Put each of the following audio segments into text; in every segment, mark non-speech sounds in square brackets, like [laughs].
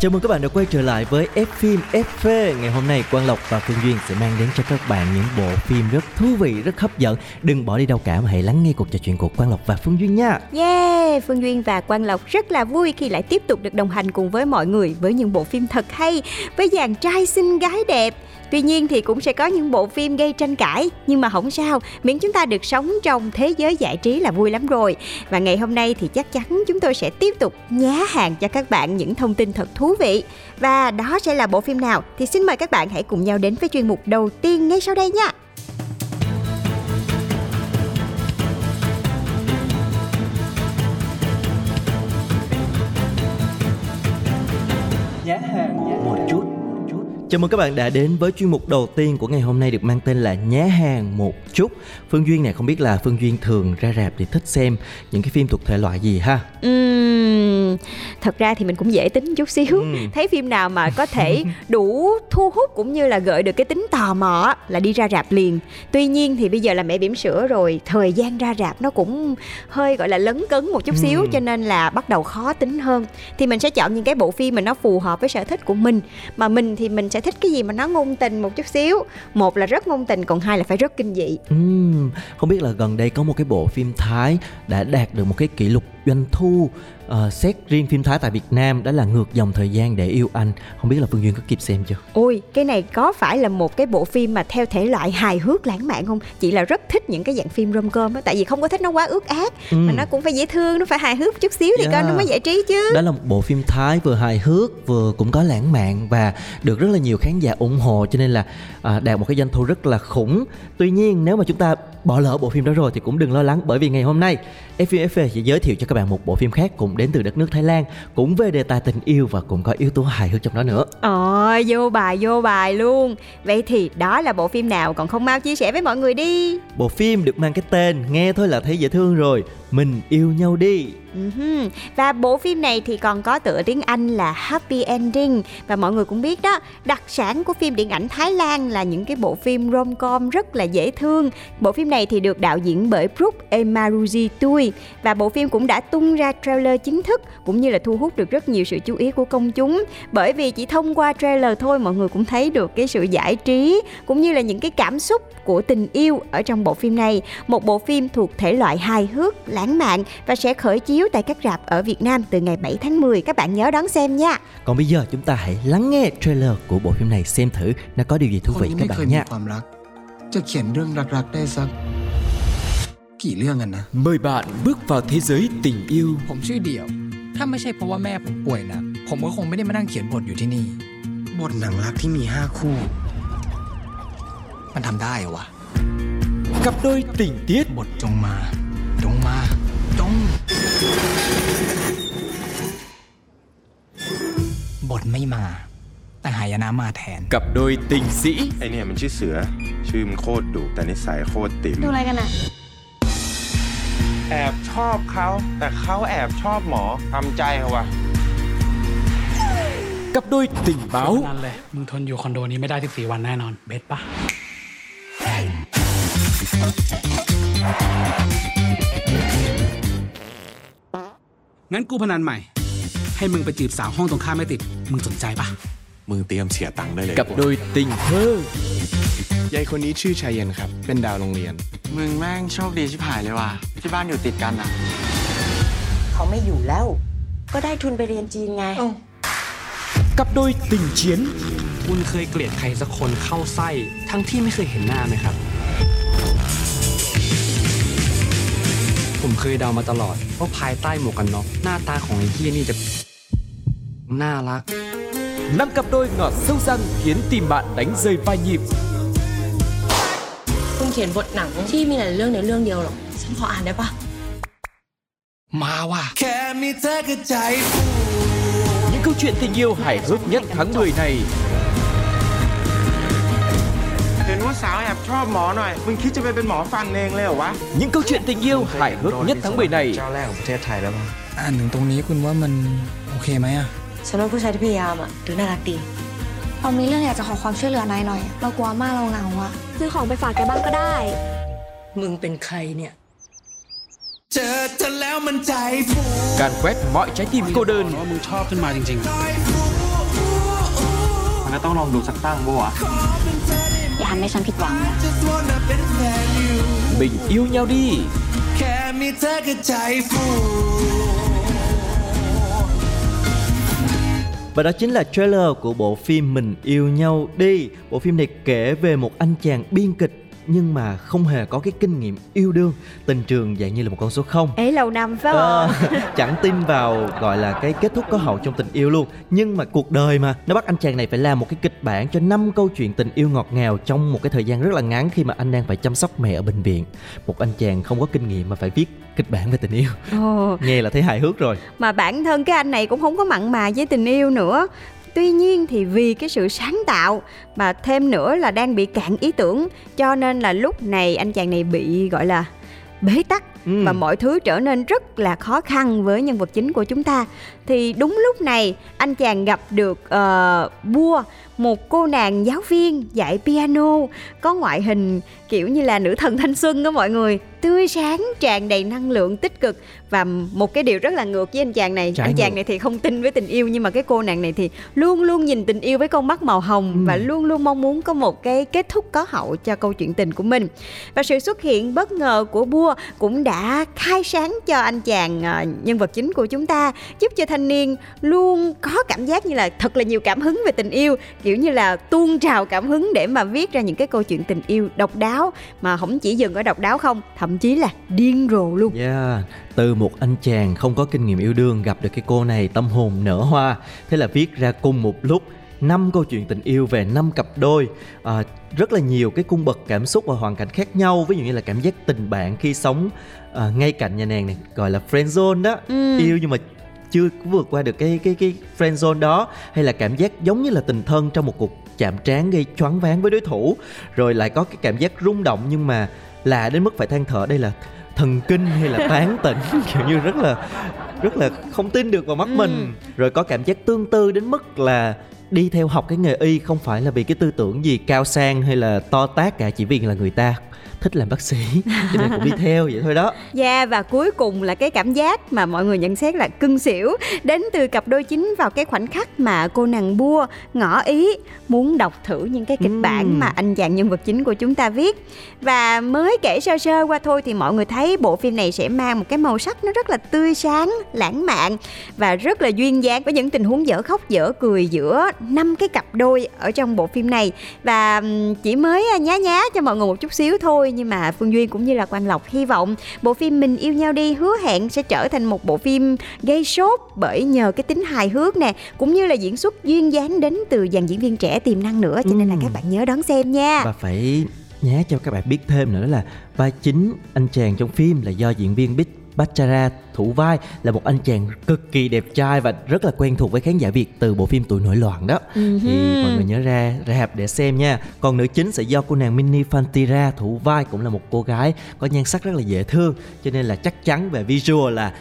Chào mừng các bạn đã quay trở lại với F phim FV. Ngày hôm nay Quang Lộc và Phương Duyên sẽ mang đến cho các bạn những bộ phim rất thú vị, rất hấp dẫn. Đừng bỏ đi đâu cả mà hãy lắng nghe cuộc trò chuyện của Quang Lộc và Phương Duyên nha. Yeah, Phương Duyên và Quang Lộc rất là vui khi lại tiếp tục được đồng hành cùng với mọi người với những bộ phim thật hay, với dàn trai xinh gái đẹp. Tuy nhiên thì cũng sẽ có những bộ phim gây tranh cãi, Nhưng mà không sao, Miễn chúng ta được sống trong thế giới giải trí là vui lắm rồi. Và ngày hôm nay thì chắc chắn chúng tôi sẽ tiếp tục nhá hàng cho các bạn những thông tin thật thú vị. Và đó sẽ là bộ phim nào Thì xin mời các bạn hãy cùng nhau đến với chuyên mục đầu tiên ngay sau đây nha. Chào mừng các bạn đã đến với chuyên mục đầu tiên của ngày hôm nay được mang tên là Nhá hàng một chút. Phương Duyên này không biết là Phương Duyên thường ra rạp thì thích xem những cái phim thuộc thể loại gì ha? Ừm, thật ra thì mình cũng dễ tính chút xíu Ừm. thấy phim nào mà có thể đủ thu hút cũng như là gợi được cái tính tò mò là đi ra rạp liền tuy nhiên thì bây giờ là mẹ bỉm sữa rồi thời gian ra rạp nó cũng hơi gọi là lấn cấn một chút xíu Ừm. cho nên là bắt đầu khó tính hơn thì mình sẽ chọn những cái bộ phim mà nó phù hợp với sở thích của mình mà mình thì mình sẽ thích cái gì mà nó ngôn tình một chút xíu. Một là rất ngôn tình còn hai là phải rất kinh dị. Uhm, không biết là gần đây có một cái bộ phim Thái đã đạt được một cái kỷ lục doanh thu ờ, xét riêng phim Thái tại Việt Nam đó là ngược dòng thời gian để yêu anh không biết là Phương Duyên có kịp xem chưa Ôi, cái này có phải là một cái bộ phim mà theo thể loại hài hước lãng mạn không? Chị là rất thích những cái dạng phim rom com á, tại vì không có thích nó quá ước ác, mà Ừm. nó cũng phải dễ thương, nó phải hài hước chút xíu thì Yeah. coi nó mới giải trí chứ. đó là một bộ phim Thái vừa hài hước vừa cũng có lãng mạn và được rất là nhiều khán giả ủng hộ cho nên là à, đạt một cái doanh thu rất là khủng tuy nhiên nếu mà chúng ta bỏ lỡ bộ phim đó rồi thì cũng đừng lo lắng bởi vì ngày hôm nay FFV sẽ giới thiệu cho các bạn một bộ phim khác cũng đến từ đất nước Thái Lan cũng về đề tài tình yêu và cũng có yếu tố hài hước trong đó nữa Ồ, vô bài, vô bài luôn. Vậy thì đó là bộ phim nào còn không mau chia sẻ với mọi người đi. Bộ phim được mang cái tên nghe thôi là thấy dễ thương rồi mình yêu nhau đi. Ừ Và bộ phim này thì còn có tựa tiếng Anh là Happy Ending. Và mọi người cũng biết đó Đặc sản của phim điện ảnh Thái Lan là những cái bộ phim rom-com rất là dễ thương. Bộ phim này thì được đạo diễn bởi Brooke Emaruji Tui. Và bộ phim cũng đã tung ra trailer chính thức Cũng như là thu hút được rất nhiều sự chú ý của công chúng. Bởi vì chỉ thông qua trailer thôi mọi người cũng thấy được cái sự giải trí Cũng như là những cái cảm xúc của tình yêu ở trong bộ phim này. Một bộ phim thuộc thể loại hài hước, lãng mạn Và sẽ khởi chiếu tại các rạp ở Việt Nam từ ngày 7 tháng 10 Các bạn nhớ đón xem nha Còn bây giờ chúng ta hãy lắng nghe trailer của bộ phim này xem thử nó có điều gì thú คน vị ที่ các ไม่เคย bạn มี nha ความรัก จะเขียนเรื่องรักๆได้สัก กี่เรื่องกันนะ mời bạn bước vào thế giới tình yêu ผมชื่อเดี่ยว ถ้าไม่ใช่เพราะว่าแม่ผมป่วยหนะ ผมก็คงไม่ได้มานั่งเขียนบทอยู่ที่นี่ บทหนังรักที่มีห้าคู่ มันทำได้เหรอวะ cặp đôi tình tiết บทจงมา จงมา ม่มา แต่หายนะมาแทน cặp đôi tình sĩ ไอเนี่ยมันชื่อเสือ ชื่อมันโคตรดุแต่นิสัยโคตรติ๋มดูอะไรกันอะแอบชอบเขา แต่เขาแอบชอบหมอทำใจเขาวะ cặp đôi tình báo นั่นเลย มึงทนอยู่คอนโดนี้ไม่ได้ 14 วันแน่นอน เบสปะงั้นกูพนันใหม่ ให้มึงไปจีบสาวห้องตรงข้ามไม่ติด มึงสนใจปะมึงเตรียมเสียตังค์ได้เลย cặp đôi tình thơ ยายคนนี้ชื่อชายเย็นครับ เป็นดาวโรงเรียน มึงแม่งโชคดีชิบหายเลยว่ะ ที่บ้านอยู่ติดกันอะ เขาไม่อยู่แล้ว ก็ได้ทุนไปเรียนจีนไง cặp đôi tình chiến คุณเคยเกลียดใครสักคนเข้าไส้ ทั้งที่ไม่เคยเห็นหน้าไหมครับ ผมเคยเดามาตลอดว่าภายใต้หมวกกันน็อกหน้าตาของไอ้เฮียนี่จะ น่ารัก năm cặp đôi ngọt sâu răng khiến tìm bạn đánh rơi vai nhịp คุณเขียนบทหนังที่มีหลายเรื่องในเรื่องเดียวหรอ ฉันขออ่านได้ปะ มาว่ะ Những câu chuyện tình yêu hài hước nhất tháng 10 này เห็นว่าสาวแอบชอบหมอหน่อย มึงคิดจะไปเป็นหมอฟันเองเลยเหรอวะ Những câu chuyện tình yêu hài hước nhất tháng 10 này เจ้าแรกของประเทศไทยแล้วมั้ง อ่านถึงตรงนี้คุณว่ามันโอเคไหมอะ ฉันว่าผู้ชายที่พยายามอะดูน่ารักดีเรามีเรื่องอยากจะขอความช่วยเหลือนายหน่อย เรากลัวมากเราเหงาอะซื้อของไปฝากแกบ้างก็ได้ มึงเป็นใครเนี่ย Càn quét mọi trái tim cô đơn ว่ามึงชอบขึ้นมาจริงมันก็ต้องลองดูสักตั้งบ่วะอย่าทำให้ฉันผิดหวังนะ Mình yêu nhau đi 'Và đó chính là trailer của bộ phim Mình yêu nhau đi. Bộ phim này kể về một anh chàng biên kịch nhưng mà không hề có cái kinh nghiệm yêu đương tình trường dạng như là một con số không. Ế lâu năm phải không? Ờ, [laughs] chẳng tin vào gọi là cái kết thúc có hậu trong tình yêu luôn. Nhưng mà cuộc đời mà nó bắt anh chàng này phải làm một cái kịch bản cho năm câu chuyện tình yêu ngọt ngào trong một cái thời gian rất là ngắn khi mà anh đang phải chăm sóc mẹ ở bệnh viện. Một anh chàng không có kinh nghiệm mà phải viết kịch bản về tình yêu. Ồ, nghe là thấy hài hước rồi. Mà bản thân cái anh này cũng không có mặn mà với tình yêu nữa Tuy nhiên thì vì cái sự sáng tạo mà thêm nữa là đang bị cạn ý tưởng, cho nên là lúc này anh chàng này bị, gọi là, bế tắc. Ừ. và mọi thứ trở nên rất là khó khăn với nhân vật chính của chúng ta thì đúng lúc này anh chàng gặp được uh, bua một cô nàng giáo viên dạy piano có ngoại hình kiểu như là nữ thần thanh xuân đó mọi người tươi sáng tràn đầy năng lượng tích cực và một cái điều rất là ngược với anh chàng này Trái anh chàng ngược. này thì không tin với tình yêu nhưng mà cái cô nàng này thì luôn luôn nhìn tình yêu với con mắt màu hồng Ừ. và luôn luôn mong muốn có một cái kết thúc có hậu cho câu chuyện tình của mình và sự xuất hiện bất ngờ của bua cũng đã khai sáng cho anh chàng ờ, nhân vật chính của chúng ta giúp cho thanh niên luôn có cảm giác như là thật là nhiều cảm hứng về tình yêu kiểu như là tuôn trào cảm hứng để mà viết ra những cái câu chuyện tình yêu độc đáo mà không chỉ dừng ở độc đáo không thậm chí là điên rồ luôn. Yeah, từ một anh chàng không có kinh nghiệm yêu đương gặp được cái cô này tâm hồn nở hoa. Thế là viết ra cùng một lúc năm câu chuyện tình yêu về năm cặp đôi. À, Rất là nhiều cái cung bậc cảm xúc và hoàn cảnh khác nhau Ví dụ như là cảm giác tình bạn khi sống à, ngay cạnh nhà nàng này Gọi là friend zone đó Ừ. Yêu nhưng mà chưa vượt qua được cái cái cái friend zone đó. Hay là cảm giác giống như là tình thân trong một cuộc chạm trán gây choáng váng với đối thủ. Rồi lại có cái cảm giác rung động nhưng mà lạ đến mức phải than thở đây là thần kinh hay là tán tỉnh? [laughs] Kiểu như rất là rất là không tin được vào mắt mình. Rồi có cảm giác tương tư đến mức là đi theo học cái nghề y không phải là vì cái tư tưởng gì cao sang hay là to tát cả chỉ vì là người ta thích làm bác sĩ cho nên cũng đi theo vậy thôi đó. [laughs] Dạ và cuối cùng là cái cảm giác mà mọi người nhận xét là cưng xỉu. Đến từ cặp đôi chính vào cái khoảnh khắc mà cô nàng bua ngỏ ý muốn đọc thử những cái kịch Ừm. bản mà anh chàng nhân vật chính của chúng ta viết. Và mới kể sơ sơ qua thôi thì mọi người thấy bộ phim này sẽ mang một cái màu sắc nó rất là tươi sáng lãng mạn và rất là duyên dáng với những tình huống dở khóc dở cười giữa năm cái cặp đôi ở trong bộ phim này. Và chỉ mới à, nhá nhá cho mọi người một chút xíu thôi nhưng mà Phương Duyên cũng như là Quang Lộc hy vọng bộ phim Mình yêu nhau đi hứa hẹn sẽ trở thành một bộ phim gây sốt bởi nhờ cái tính hài hước nè cũng như là diễn xuất duyên dáng đến từ dàn diễn viên trẻ tiềm năng nữa cho nên là các bạn nhớ đón xem nha. và phải nhá cho các bạn biết thêm nữa là vai chính anh chàng trong phim là do diễn viên Bích Bachara thủ vai là một anh chàng cực kỳ đẹp trai và rất là quen thuộc với khán giả Việt từ bộ phim Tuổi nổi loạn đó. Thì mọi người nhớ ra rạp để xem nha. Còn nữ chính sẽ do cô nàng Minnie Fantira thủ vai cũng là một cô gái có nhan sắc rất là dễ thương cho nên là chắc chắn về visual là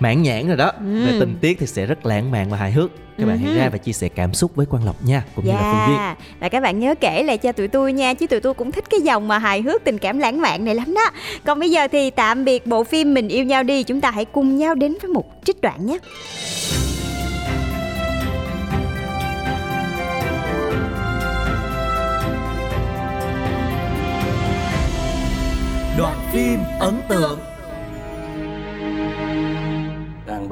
mãn nhãn rồi đó. Về tình tiết thì sẽ rất lãng mạn và hài hước. Các bạn hãy ra và chia sẻ cảm xúc với Quang Lộc nha, cũng như là Phương Duyên. Dạ Và các bạn nhớ kể lại cho tụi tôi nha Chứ tụi tôi cũng thích cái dòng mà hài hước tình cảm lãng mạn này lắm đó Còn bây giờ thì tạm biệt bộ phim Mình yêu nhau đi Chúng ta hãy cùng nhau đến với một trích đoạn nhé Đoạn phim ấn tượng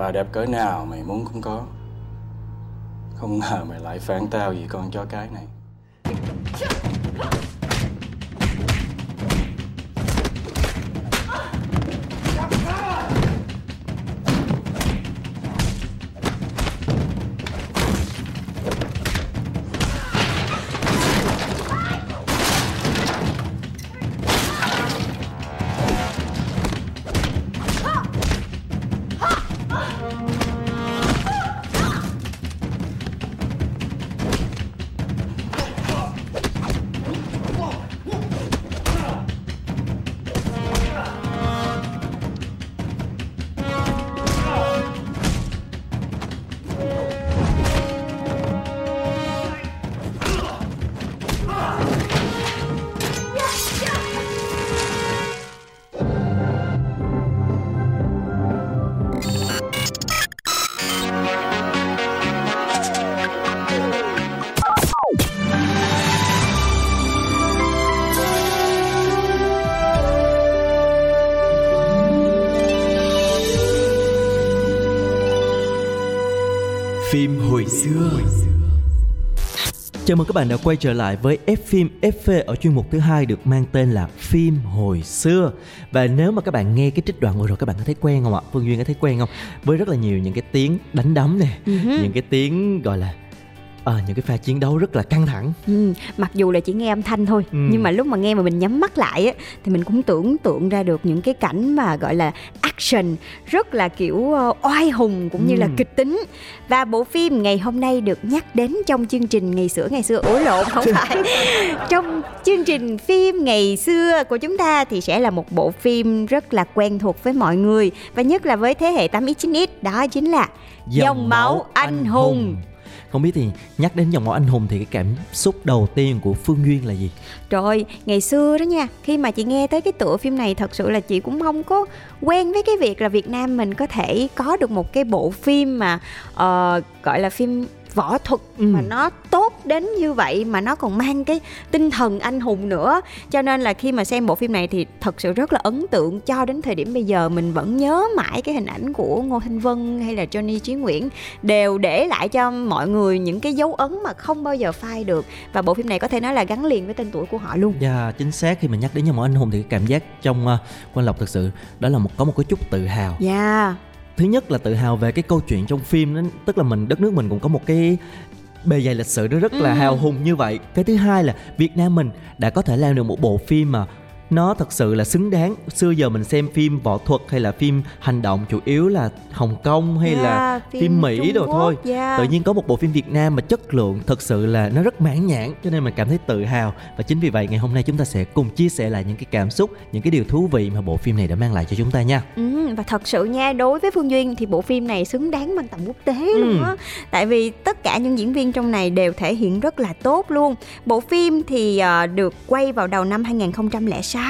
bà đẹp cỡ nào mày muốn cũng có. Không ngờ mày lại phản tao vì con chó cái này. Chào mừng các bạn đã quay trở lại với F phim FV ở chuyên mục thứ hai được mang tên là phim hồi xưa. Và nếu mà các bạn nghe cái trích đoạn vừa rồi các bạn có thấy quen không ạ? Phương Duyên có thấy quen không? Với rất là nhiều những cái tiếng đánh đấm nè, Uh-huh. những cái tiếng gọi là à, những cái pha chiến đấu rất là căng thẳng. Ừ, mặc dù là chỉ nghe âm thanh thôi Ừ. nhưng mà lúc mà nghe mà mình nhắm mắt lại á thì mình cũng tưởng tượng ra được những cái cảnh mà gọi là action rất là kiểu ờ, oai hùng cũng như là Ừ. kịch tính và bộ phim ngày hôm nay được nhắc đến trong chương trình ngày xưa ngày xưa ủa lộn không [laughs] phải trong chương trình phim ngày xưa của chúng ta thì sẽ là một bộ phim rất là quen thuộc với mọi người và nhất là với thế hệ 8x 9x đó chính là Dòng máu anh hùng. Không biết thì nhắc đến dòng máu anh hùng thì cái cảm xúc đầu tiên của Phương Duyên là gì? Rồi, ngày xưa đó nha, khi mà chị nghe tới cái tựa phim này thật sự là chị cũng không có quen với cái việc là Việt Nam mình có thể có được một cái bộ phim mà uh, gọi là phim võ thuật Ừ. mà nó tốt đến như vậy mà nó còn mang cái tinh thần anh hùng nữa. Cho nên là khi mà xem bộ phim này thì thật sự rất là ấn tượng cho đến thời điểm bây giờ. Mình vẫn nhớ mãi cái hình ảnh của Ngô Thanh Vân hay là Johnny Chí Nguyễn đều để lại cho mọi người những cái dấu ấn mà không bao giờ phai được. Và bộ phim này có thể nói là gắn liền với tên tuổi của họ luôn. Dạ chính xác. Khi mà nhắc đến dòng máu anh hùng thì cái cảm giác trong uh, Quang Lộc thực sự đó là một có một cái chút tự hào. Dạ thứ nhất là tự hào về cái câu chuyện trong phim đó tức là mình đất nước mình cũng có một cái bề dày lịch sử nó rất là Ừ. hào hùng như vậy cái thứ hai là việt nam mình đã có thể làm được một bộ phim mà nó thật sự là xứng đáng. Xưa giờ mình xem phim võ thuật hay là phim hành động chủ yếu là hồng kông hay là Yeah, phim, mỹ Trung đồ Quốc, thôi. yeah. tự nhiên có một bộ phim việt nam mà chất lượng thật sự là nó rất mãn nhãn cho nên mình cảm thấy tự hào. Và chính vì vậy ngày hôm nay chúng ta sẽ cùng chia sẻ lại những cái cảm xúc những cái điều thú vị mà bộ phim này đã mang lại cho chúng ta nha. Ừ, và thật sự nha đối với Phương Duyên thì bộ phim này xứng đáng bằng tầm quốc tế luôn á. Tại vì tất cả những diễn viên trong này đều thể hiện rất là tốt luôn. Bộ phim thì ờ, được quay vào đầu năm 2006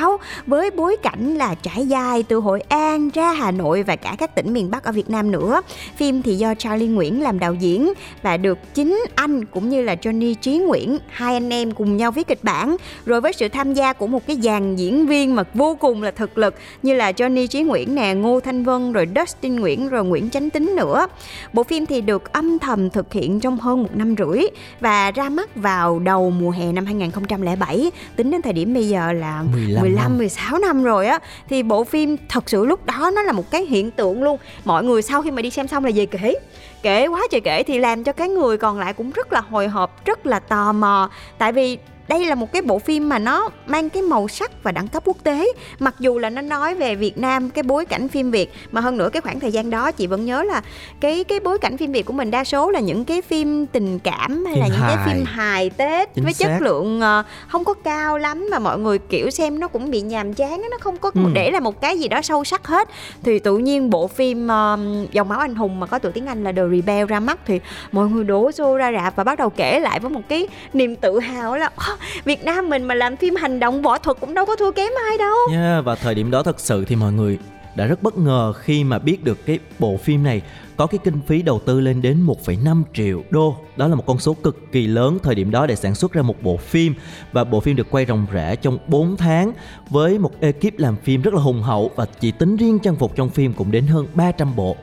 với bối cảnh là trải dài từ Hội An ra Hà Nội và cả các tỉnh miền Bắc ở Việt Nam nữa phim thì do Charlie Nguyễn làm đạo diễn và được chính anh cũng như là Johnny Trí Nguyễn hai anh em cùng nhau viết kịch bản rồi với sự tham gia của một cái dàn diễn viên mà vô cùng là thực lực như là Johnny Trí Nguyễn nè, Ngô Thanh Vân rồi Dustin Nguyễn rồi Nguyễn Chánh Tính nữa. Bộ phim thì được âm thầm thực hiện trong hơn một năm rưỡi và ra mắt vào đầu mùa hè năm 2007. Tính đến thời điểm bây giờ là 15 15 năm. 16 năm rồi á thì bộ phim thật sự lúc đó nó là một cái hiện tượng luôn. Mọi người sau khi mà đi xem xong là về kể kể quá trời kể thì làm cho cái người còn lại cũng rất là hồi hộp rất là tò mò tại vì đây là một cái bộ phim mà nó mang cái màu sắc và đẳng cấp quốc tế mặc dù là nó nói về Việt Nam cái bối cảnh phim Việt mà hơn nữa cái khoảng thời gian đó chị vẫn nhớ là cái cái bối cảnh phim Việt của mình đa số là những cái phim tình cảm hay Phim là những cái hài. phim hài Tết Chính với chất xác. lượng ờ, không có cao lắm mà mọi người kiểu xem nó cũng bị nhàm chán nó không có Ừ. để là một cái gì đó sâu sắc hết thì tự nhiên bộ phim um, dòng máu anh hùng mà có tựa tiếng Anh là The Rebel ra mắt thì mọi người đổ xô ra rạp và bắt đầu kể lại với một cái niềm tự hào là "Ơ, Việt Nam mình mà làm phim hành động võ thuật cũng đâu có thua kém ai đâu Yeah, và thời điểm đó thật sự thì mọi người đã rất bất ngờ khi mà biết được cái bộ phim này có cái kinh phí đầu tư lên đến 1,5 triệu đô. Đó là một con số cực kỳ lớn thời điểm đó để sản xuất ra một bộ phim và bộ phim được quay ròng rã trong 4 tháng với một ekip làm phim rất là hùng hậu và chỉ tính riêng trang phục trong phim cũng đến hơn 300 bộ.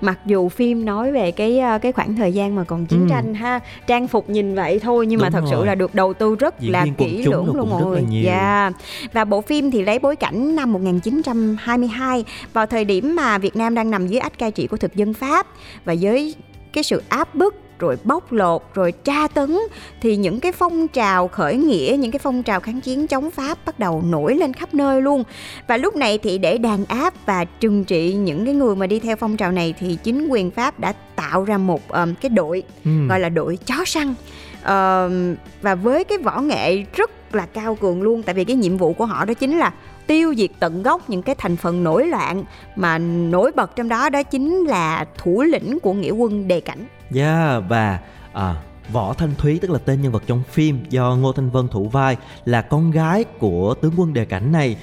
Mặc dù phim nói về cái cái khoảng thời gian mà còn chiến Ừ. tranh ha, trang phục nhìn vậy thôi nhưng mà Đúng thật sự rồi. là được đầu tư rất Diễn là kỹ lưỡng luôn là rồi. nhiều. Dạ. Và bộ phim thì lấy bối cảnh năm 1922 vào thời điểm mà Việt Nam đang nằm dưới ách cai trị của thực dân Pháp và với cái sự áp bức rồi bóc lột rồi tra tấn. Thì những cái phong trào khởi nghĩa những cái phong trào kháng chiến chống pháp bắt đầu nổi lên khắp nơi luôn. Và lúc này thì để đàn áp và trừng trị những cái người mà đi theo phong trào này thì chính quyền pháp đã tạo ra một um, cái đội Ừ. gọi là đội chó săn. Ờm, và với cái võ nghệ rất là cao cường luôn tại vì cái nhiệm vụ của họ đó chính là tiêu diệt tận gốc những cái thành phần nổi loạn mà nổi bật trong đó đó chính là thủ lĩnh của nghĩa quân đề cảnh Yeah, và à, Võ Thanh Thúy tức là tên nhân vật trong phim do Ngô Thanh Vân thủ vai là con gái của tướng quân đề cảnh này.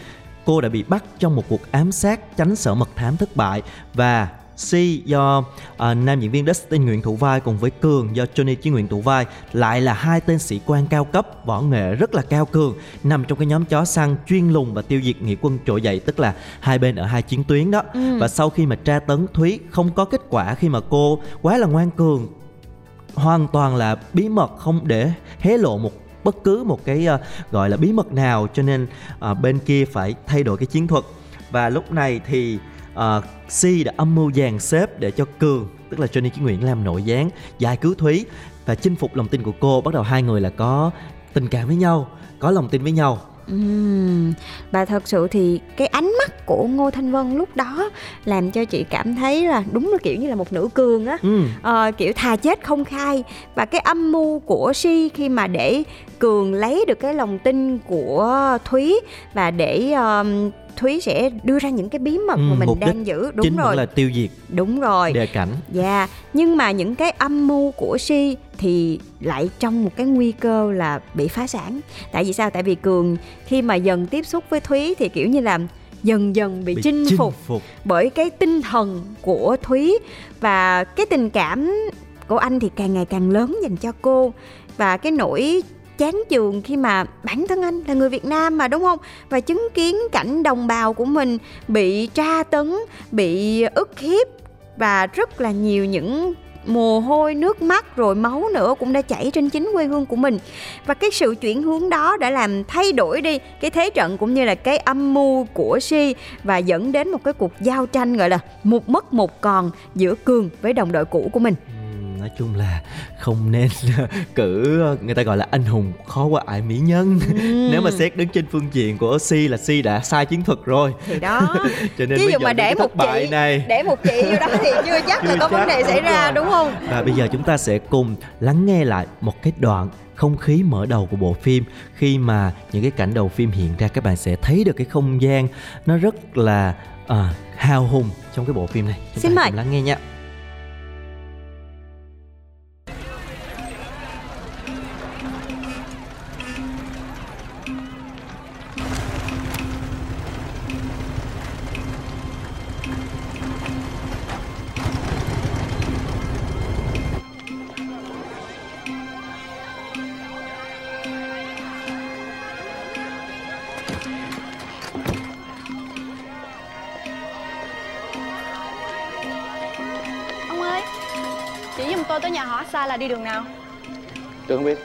Cô đã bị bắt trong một cuộc ám sát tránh sở mật thám thất bại và Si do à, nam diễn viên Dustin Nguyễn thủ vai cùng với Cường do Johnny Chí Nguyện thủ vai lại là hai tên sĩ quan cao cấp võ nghệ rất là cao cường nằm trong cái nhóm chó săn chuyên lùng và tiêu diệt nghĩa quân trỗi dậy tức là hai bên ở hai chiến tuyến đó Ừ. và sau khi mà tra tấn Thúy không có kết quả khi mà cô quá là ngoan cường hoàn toàn là bí mật không để hé lộ một bất cứ một cái ờ, gọi là bí mật nào cho nên ờ, bên kia phải thay đổi cái chiến thuật và lúc này thì uh, Si đã âm mưu dàn xếp để cho Cường tức là Johnny Chí Nguyễn làm nội gián giải cứu Thúy và chinh phục lòng tin của cô. Bắt đầu hai người là có tình cảm với nhau có lòng tin với nhau. Ừm, và thật sự thì cái ánh mắt của Ngô Thanh Vân lúc đó làm cho chị cảm thấy là đúng là kiểu như là một nữ cường á. Ừ. Ờ, kiểu thà chết không khai. Và cái âm mưu của Si khi mà để Cường lấy được cái lòng tin của Thúy và để um, Thúy sẽ đưa ra những cái bí mật Ừ, mà mình đang giữ. Đúng chính rồi. là tiêu diệt đúng rồi. đề cảnh. Dạ, nhưng mà những cái âm mưu của Si thì lại trong một cái nguy cơ là bị phá sản. Tại vì sao? Tại vì Cường khi mà dần tiếp xúc với Thúy thì kiểu như là dần dần bị, chinh, phục. bởi cái tinh thần của Thúy. Và cái tình cảm của anh thì càng ngày càng lớn dành cho cô. Và cái nỗi chán chường khi mà bản thân anh là người Việt Nam mà, đúng không? Và chứng kiến cảnh đồng bào của mình bị tra tấn, bị ức hiếp và rất là nhiều những mồ hôi, nước mắt, rồi máu nữa cũng đã chảy trên chính quê hương của mình. Và cái sự chuyển hướng đó đã làm thay đổi đi cái thế trận cũng như là cái âm mưu của Si và dẫn đến một cái cuộc giao tranh, gọi là một mất một còn giữa Cường với đồng đội cũ của mình. Ừ nói chung là không nên [laughs] cử người ta gọi là anh hùng khó qua ải mỹ nhân. Ừm. nếu mà xét đứng trên phương diện của Si là Si đã sai chiến thuật rồi. Thì đó. [laughs] Cho nên chứ dù mà để một chị này. để một chị vô đó thì chưa chắc là Chưa có vấn chắc, đề xảy ra rồi. đúng không? Và bây giờ chúng ta sẽ cùng lắng nghe lại một cái đoạn không khí mở đầu của bộ phim. Khi mà những cái cảnh đầu phim hiện ra các bạn sẽ thấy được cái không gian nó rất là à, hào hùng trong cái bộ phim này. Chúng Xin ta mời. cùng lắng nghe nha nhà họ xa là đi đường nào? Tôi không biết.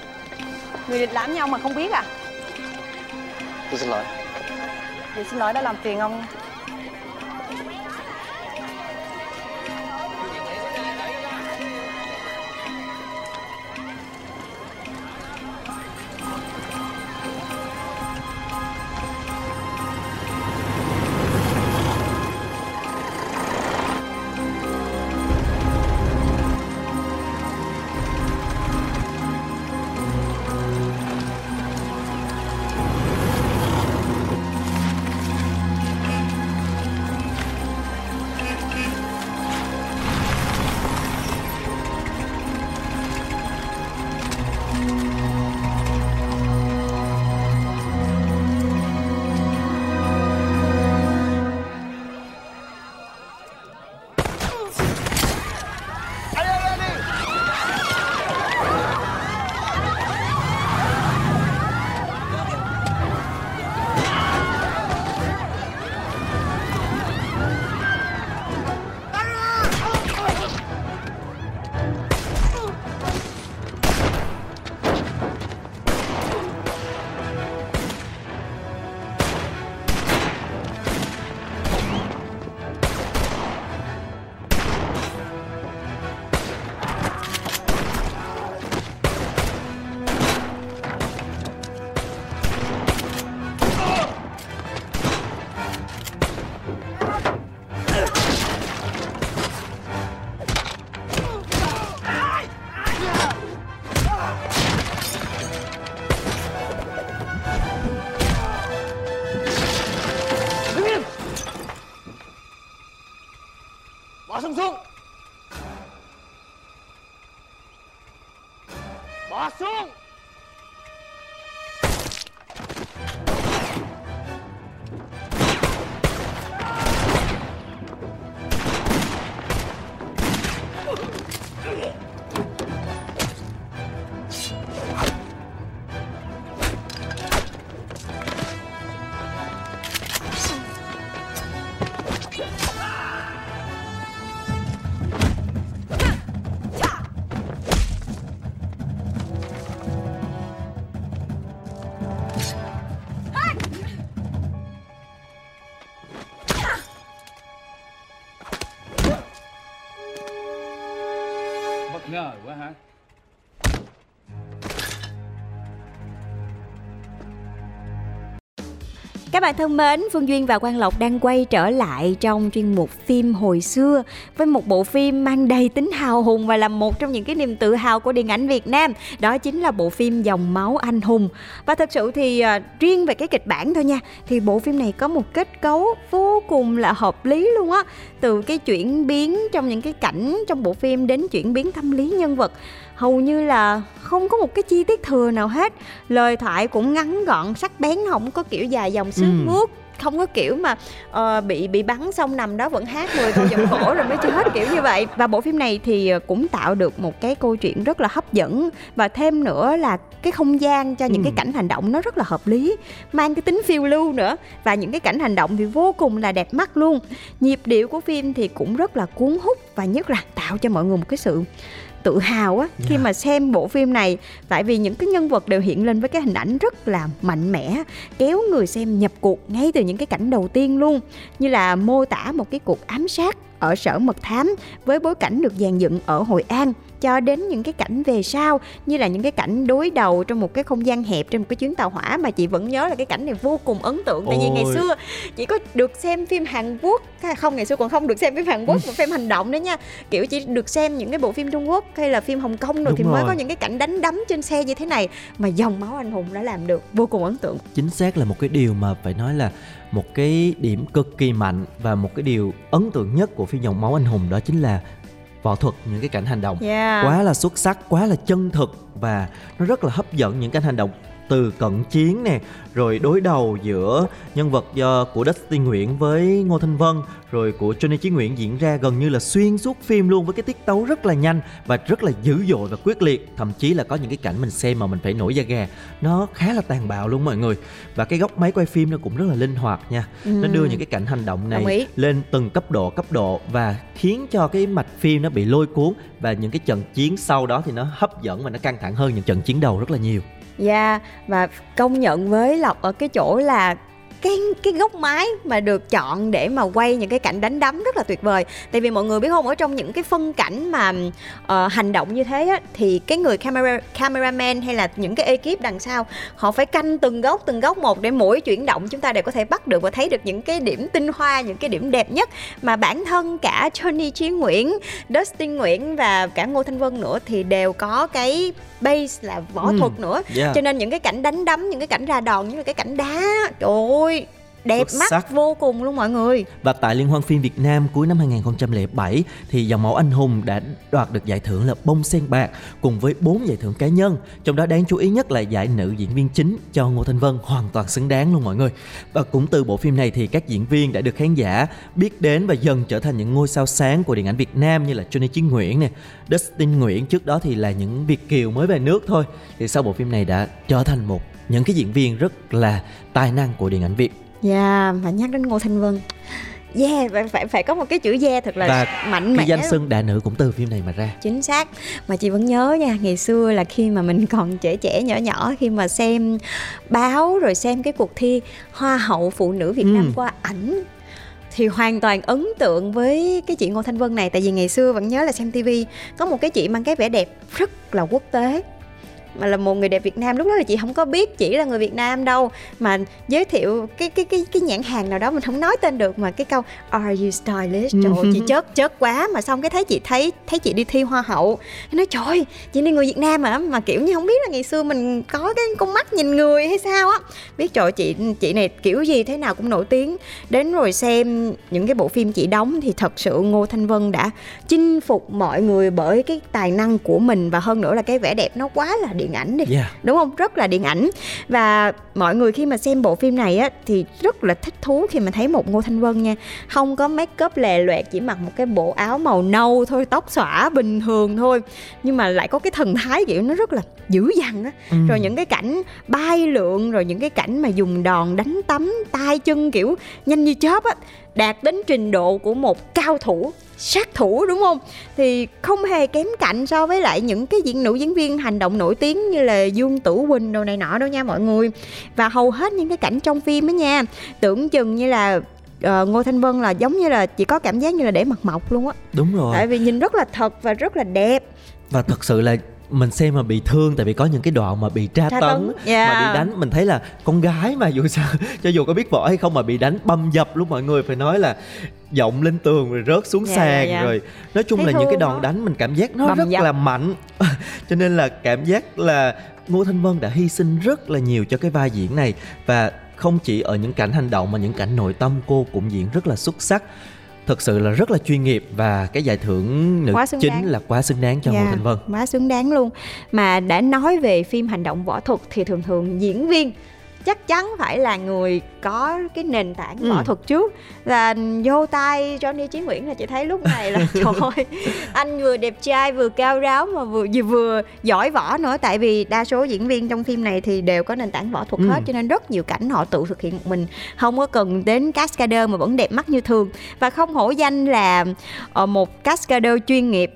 Người địch lãm nhau mà không biết à? Tôi xin lỗi. Vậy xin lỗi đã làm phiền ông Các bạn thân mến, Phương Duyên và Quang Lộc đang quay trở lại trong chuyên mục phim hồi xưa với một bộ phim mang đầy tính hào hùng và là một trong những cái niềm tự hào của điện ảnh Việt Nam. Đó chính là bộ phim Dòng máu anh hùng. Và thật sự thì uh, riêng về cái kịch bản thôi nha, thì bộ phim này có một kết cấu vô cùng là hợp lý luôn á. Từ cái chuyển biến trong những cái cảnh trong bộ phim đến chuyển biến tâm lý nhân vật hầu như là không có một cái chi tiết thừa nào hết. Lời thoại cũng ngắn gọn sắc bén không có kiểu dài dòng sướt ừ. mướt không có kiểu mà uh, bị bị bắn xong nằm đó vẫn hát 10 câu giọng cổ rồi mới chết kiểu như vậy. Và bộ phim này thì cũng tạo được một cái câu chuyện rất là hấp dẫn. Và thêm nữa là cái không gian cho những ừ. cái cảnh hành động nó rất là hợp lý mang cái tính phiêu lưu nữa. Và những cái cảnh hành động thì vô cùng là đẹp mắt luôn. Nhịp điệu của phim thì cũng rất là cuốn hút và nhất là tạo cho mọi người một cái sự tự hào á khi yeah. Dạ. mà xem bộ phim này tại vì những cái nhân vật đều hiện lên với cái hình ảnh rất là mạnh mẽ kéo người xem nhập cuộc ngay từ những cái cảnh đầu tiên luôn như là mô tả một cái cuộc ám sát ở sở mật thám với bối cảnh được dàn dựng ở Hội An cho đến những cái cảnh về sau như là những cái cảnh đối đầu trong một cái không gian hẹp trên một cái chuyến tàu hỏa mà chị vẫn nhớ là cái cảnh này vô cùng ấn tượng. Tại vì ngày xưa chị có được xem phim Hàn Quốc không ngày xưa còn không được xem phim Hàn Quốc mà phim hành động nữa nha. Kiểu chỉ được xem những cái bộ phim Trung Quốc hay là phim Hồng Kông rồi thì rồi. mới có những cái cảnh đánh đấm trên xe như thế này mà dòng máu anh hùng đã làm được vô cùng ấn tượng. Chính xác là một cái điều mà phải nói là một cái điểm cực kỳ mạnh và một cái điều ấn tượng nhất của phim dòng máu anh hùng đó chính là võ thuật những cái cảnh hành động yeah. quá là xuất sắc quá là chân thực và nó rất là hấp dẫn những cảnh hành động từ cận chiến nè rồi đối đầu giữa nhân vật do của Dustin Nguyễn với Ngô Thanh Vân rồi của Johnny Chí Nguyễn diễn ra gần như là xuyên suốt phim luôn với cái tiết tấu rất là nhanh và rất là dữ dội và quyết liệt. Thậm chí là có những cái cảnh mình xem mà mình phải nổi da gà. Nó khá là tàn bạo luôn mọi người. Và cái góc máy quay phim nó cũng rất là linh hoạt nha. Ừ. nó đưa những cái cảnh hành động này lên từng cấp độ cấp độ và khiến cho cái mạch phim nó bị lôi cuốn và những cái trận chiến sau đó thì nó hấp dẫn và nó căng thẳng hơn những trận chiến đầu rất là nhiều Dạ yeah, và công nhận với Lộc ở cái chỗ là cái cái góc máy mà được chọn để mà quay những cái cảnh đánh đấm rất là tuyệt vời. Tại vì mọi người biết không ở trong những cái phân cảnh mà uh, hành động như thế á, thì cái người camera cameraman hay là những cái ekip đằng sau họ phải canh từng góc từng góc một để mỗi chuyển động chúng ta đều có thể bắt được và thấy được những cái điểm tinh hoa những cái điểm đẹp nhất. Mà bản thân cả Johnny Chiến Nguyễn Dustin Nguyễn và cả Ngô Thanh Vân nữa thì đều có cái base là võ ừ, thuật nữa. Yeah. cho nên những cái cảnh đánh đấm những cái cảnh ra đòn như là cái cảnh đá trời ơi đẹp mắt sắc. vô cùng luôn mọi người. Và tại liên hoan phim Việt Nam cuối năm 2007 thì dòng máu anh hùng đã đoạt được giải thưởng là bông sen bạc cùng với 4 giải thưởng cá nhân. Trong đó đáng chú ý nhất là giải nữ diễn viên chính cho Ngô Thanh Vân hoàn toàn xứng đáng luôn mọi người. Và cũng từ bộ phim này thì các diễn viên đã được khán giả biết đến và dần trở thành những ngôi sao sáng của điện ảnh Việt Nam như là Johnny Chí Nguyễn nè Dustin Nguyễn. Trước đó thì là những Việt kiều mới về nước thôi. Thì sau bộ phim này đã trở thành một những cái diễn viên rất là tài năng của điện ảnh Việt Dạ, yeah, mà nhắc đến Ngô Thanh Vân Yeah, phải, phải phải có một cái chữ yeah thật là Và mạnh mẽ. Danh xưng đại nữ cũng từ phim này mà ra. Chính xác. Mà chị vẫn nhớ nha, ngày xưa là khi mà mình còn trẻ trẻ nhỏ nhỏ khi mà xem báo rồi xem cái cuộc thi Hoa hậu phụ nữ Việt Nam ừ. qua ảnh thì hoàn toàn ấn tượng với cái chị Ngô Thanh Vân này tại vì ngày xưa vẫn nhớ là xem tivi có một cái chị mang cái vẻ đẹp rất là quốc tế mà là một người đẹp Việt Nam lúc đó là chị không có biết chỉ là người Việt Nam đâu. Mà giới thiệu cái cái cái cái nhãn hàng nào đó mình không nói tên được mà cái câu Are you stylish? Trời ơi, chị chớt chớt quá mà xong cái thấy chị thấy thấy chị đi thi hoa hậu. Nói trời chị đi người Việt Nam mà mà kiểu như không biết là ngày xưa mình có cái con mắt nhìn người hay sao á. Biết trời chị chị này kiểu gì thế nào cũng nổi tiếng. Đến rồi xem những cái bộ phim chị đóng thì thật sự Ngô Thanh Vân đã chinh phục mọi người bởi cái tài năng của mình. Và hơn nữa là cái vẻ đẹp nó quá là điện ảnh đi. Yeah. đúng không? Rất là điện ảnh. Và mọi người khi mà xem bộ phim này á thì rất là thích thú khi mà thấy một ngô thanh vân nha. Không có make up lè loẹt chỉ mặc một cái bộ áo màu nâu thôi tóc xõa bình thường thôi. Nhưng mà lại có cái thần thái kiểu nó rất là dữ dằn á. Ừ. rồi những cái cảnh bay lượn rồi những cái cảnh mà dùng đòn đánh tắm tay chân kiểu nhanh như chớp á đạt đến trình độ của một cao thủ sát thủ đúng không? Thì không hề kém cạnh so với lại những cái diễn nữ diễn viên hành động nổi tiếng như là Dương Tử Quỳnh đồ này nọ đâu nha mọi người. Và hầu hết những cái cảnh trong phim á nha tưởng chừng như là uh, Ngô Thanh Vân là giống như là chỉ có cảm giác như là để mặt mộc luôn á. Đúng rồi. Tại vì nhìn rất là thật và rất là đẹp. Và thật sự là mình xem mà bị thương tại vì có những cái đoạn mà bị tra, Tra tấn tấn, yeah. mà bị đánh mình thấy là con gái mà dù sao [laughs] cho dù có biết võ hay không mà bị đánh băm dập lúc mọi người. Phải nói là giọng lên tường rồi rớt xuống Dạ, sàn dạ, dạ. rồi nói chung Thấy là những cái đòn đó. đánh mình cảm giác nó Bầm rất dập. là mạnh [laughs] cho nên là cảm giác là Ngô Thanh Vân đã hy sinh rất là nhiều cho cái vai diễn này và không chỉ ở những cảnh hành động mà những cảnh nội tâm cô cũng diễn rất là xuất sắc thực sự là rất là chuyên nghiệp và cái giải thưởng nữ chính đáng. là quá xứng đáng cho Ngô Dạ, Thanh Vân quá xứng đáng luôn mà đã nói về phim hành động võ thuật thì thường thường diễn viên chắc chắn phải là người có cái nền tảng Ừ. võ thuật trước là vô tay Johnny Chí Nguyễn là chị thấy lúc này là [laughs] trời ơi anh vừa đẹp trai vừa cao ráo mà vừa vừa, vừa giỏi võ nữa tại vì đa số diễn viên trong phim này thì đều có nền tảng võ thuật Ừ. hết cho nên rất nhiều cảnh họ tự thực hiện một mình không có cần đến cascader mà vẫn đẹp mắt như thường và không hổ danh là ờ, một cascader chuyên nghiệp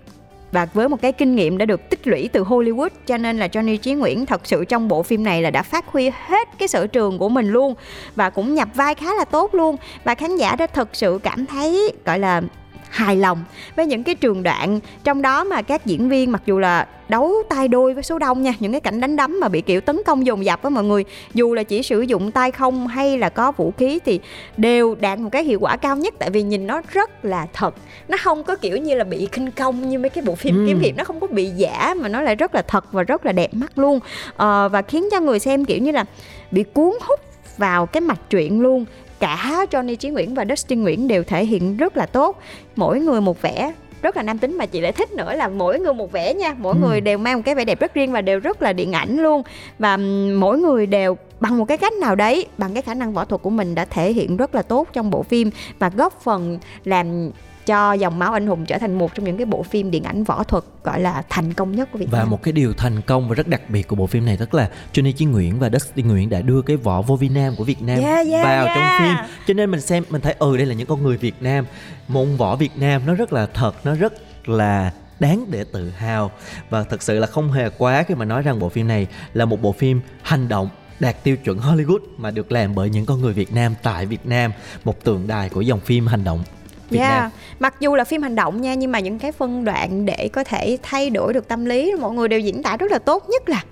và với một cái kinh nghiệm đã được tích lũy từ Hollywood, cho nên là Johnny Chí Nguyễn thật sự trong bộ phim này là đã phát huy hết cái sở trường của mình luôn và cũng nhập vai khá là tốt luôn. Và khán giả đã thật sự cảm thấy, gọi là hài lòng với những cái trường đoạn. Trong đó mà các diễn viên mặc dù là đấu tay đôi với số đông nha những cái cảnh đánh đấm mà bị kiểu tấn công dồn dập á mọi người dù là chỉ sử dụng tay không hay là có vũ khí thì đều đạt một cái hiệu quả cao nhất tại vì nhìn nó rất là thật. Nó không có kiểu như là bị khinh công như mấy cái bộ phim Ừ. kiếm hiệp nó không có bị giả mà nó lại rất là thật và rất là đẹp mắt luôn. Ờ, và khiến cho người xem kiểu như là bị cuốn hút vào cái mạch truyện luôn cả Johnny Chí Nguyễn và Dustin Nguyễn đều thể hiện rất là tốt. Mỗi người một vẻ rất là nam tính mà chị lại thích nữa là mỗi người một vẻ nha. Mỗi Ừ. người đều mang một cái vẻ đẹp rất riêng và đều rất là điện ảnh luôn. Và mỗi người đều bằng một cái cách nào đấy bằng cái khả năng võ thuật của mình đã thể hiện rất là tốt trong bộ phim và góp phần làm cho dòng máu anh hùng trở thành một trong những cái bộ phim điện ảnh võ thuật gọi là thành công nhất của Việt và Nam. một cái điều thành công và rất đặc biệt của bộ phim này tức là Johnny Chí Nguyễn và Dustin Nguyễn đã đưa cái võ vô vi nam của Việt Nam Yeah, yeah, vào yeah. trong phim cho nên mình xem mình thấy ừ đây là những con người Việt Nam môn võ Việt Nam nó rất là thật nó rất là đáng để tự hào và thật sự là không hề quá khi mà nói rằng bộ phim này là một bộ phim hành động đạt tiêu chuẩn Hollywood mà được làm bởi những con người Việt Nam tại Việt Nam một tượng đài của dòng phim hành động Việt Yeah. Nam Mặc dù là phim hành động nha nhưng mà những cái phân đoạn để có thể thay đổi được tâm lý mọi người đều diễn tả rất là tốt nhất là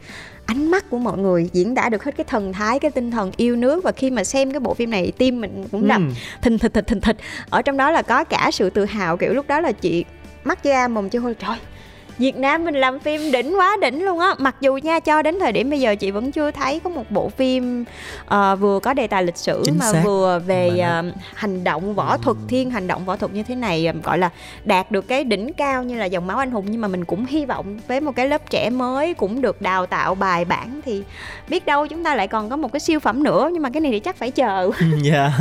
ánh mắt của mọi người diễn tả được hết cái thần thái cái tinh thần yêu nước. Và khi mà xem cái bộ phim này tim mình cũng đập. Ừ. thình thịch thịch thình thịch. Ở trong đó là có cả sự tự hào kiểu lúc đó là chị mắt ra mồm chưa hôi. Trời Việt Nam mình làm phim đỉnh quá đỉnh luôn á. Mặc dù nha cho đến thời điểm bây giờ chị vẫn chưa thấy có một bộ phim ờ, vừa có đề tài lịch sử Chính mà xác. vừa về Mà nó- ờ, hành động võ thuật thiên hành động võ thuật như thế này ờ, gọi là đạt được cái đỉnh cao như là dòng máu anh hùng. Nhưng mà mình cũng hy vọng với một cái lớp trẻ mới cũng được đào tạo bài bản thì biết đâu chúng ta lại còn có một cái siêu phẩm nữa. Nhưng mà cái này thì chắc phải chờ. [laughs] Dạ.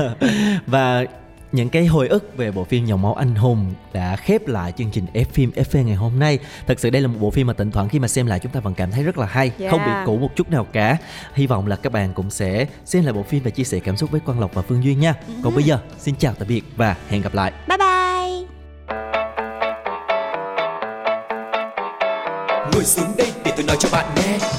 Và những cái hồi ức về bộ phim Dòng máu anh hùng đã khép lại chương trình F phim FV ngày hôm nay. Thật sự đây là một bộ phim mà thỉnh thoảng khi mà xem lại chúng ta vẫn cảm thấy rất là hay, Yeah. không bị cũ một chút nào cả. Hy vọng là các bạn cũng sẽ xem lại bộ phim và chia sẻ cảm xúc với Quang Lộc và Phương Duyên nha. Còn bây giờ, xin chào tạm biệt và hẹn gặp lại. bye bye Ngồi xuống đây để tôi nói cho bạn nghe